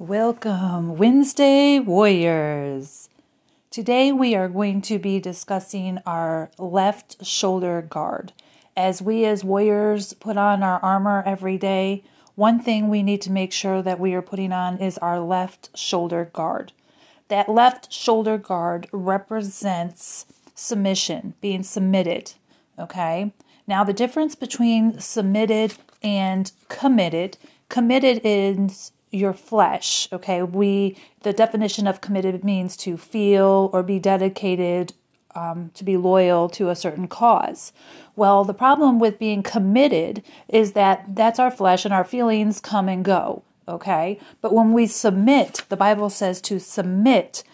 Welcome, Wednesday Warriors. Today we are going to be discussing our left shoulder guard. As we as warriors put on our armor every day, one thing we need to make sure that we are putting on is our left shoulder guard. That left shoulder guard represents submission, being submitted. Okay? Now, the difference between submitted and committed committed is your flesh okay? We the definition of committed means to feel or be dedicated um, to be loyal to a certain cause. Well the problem with being committed is that that's our flesh and our feelings come and go okay? But when we submit the bible says to submit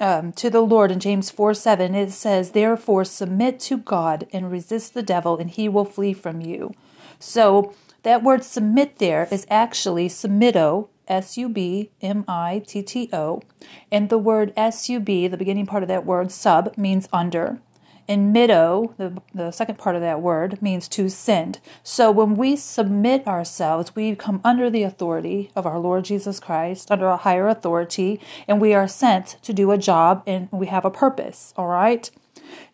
um, to the Lord in James 4 7, it says, Therefore, submit to God and resist the devil, and he will flee from you. So, that word submit there is actually submitto, S U B M I T T O, and the word S U B, the beginning part of that word, sub, means under. And mitto, the, the second part of that word, means to send. So when we submit ourselves, we come under the authority of our Lord Jesus Christ, under a higher authority, and we are sent to do a job and we have a purpose, all right?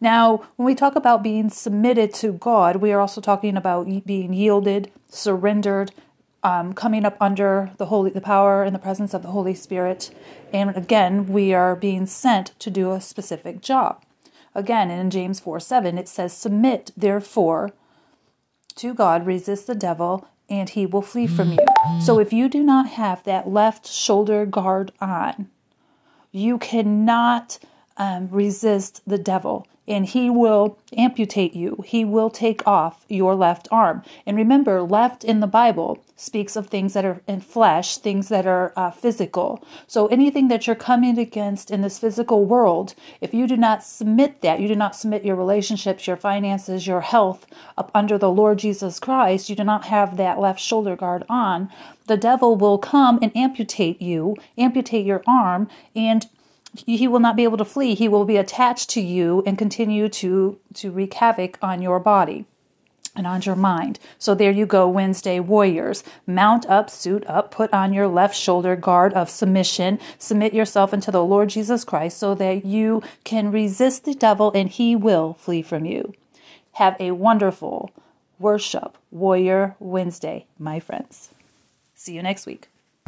Now, when we talk about being submitted to God, we are also talking about being yielded, surrendered, um, coming up under the holy, the power and the presence of the Holy Spirit, and again, we are being sent to do a specific job. Again, in James four seven, it says, "Submit therefore to God, resist the devil, and he will flee from you." So, if you do not have that left shoulder guard on, you cannot um, resist the devil and he will amputate you. He will take off your left arm. And remember, left in the Bible speaks of things that are in flesh, things that are uh, physical. So anything that you're coming against in this physical world, if you do not submit that, you do not submit your relationships, your finances, your health up under the Lord Jesus Christ, you do not have that left shoulder guard on, the devil will come and amputate you, amputate your arm, and he will not be able to flee. He will be attached to you and continue to, to wreak havoc on your body and on your mind. So there you go, Wednesday warriors. Mount up, suit up, put on your left shoulder guard of submission, submit yourself unto the Lord Jesus Christ so that you can resist the devil and he will flee from you. Have a wonderful worship warrior Wednesday, my friends. See you next week.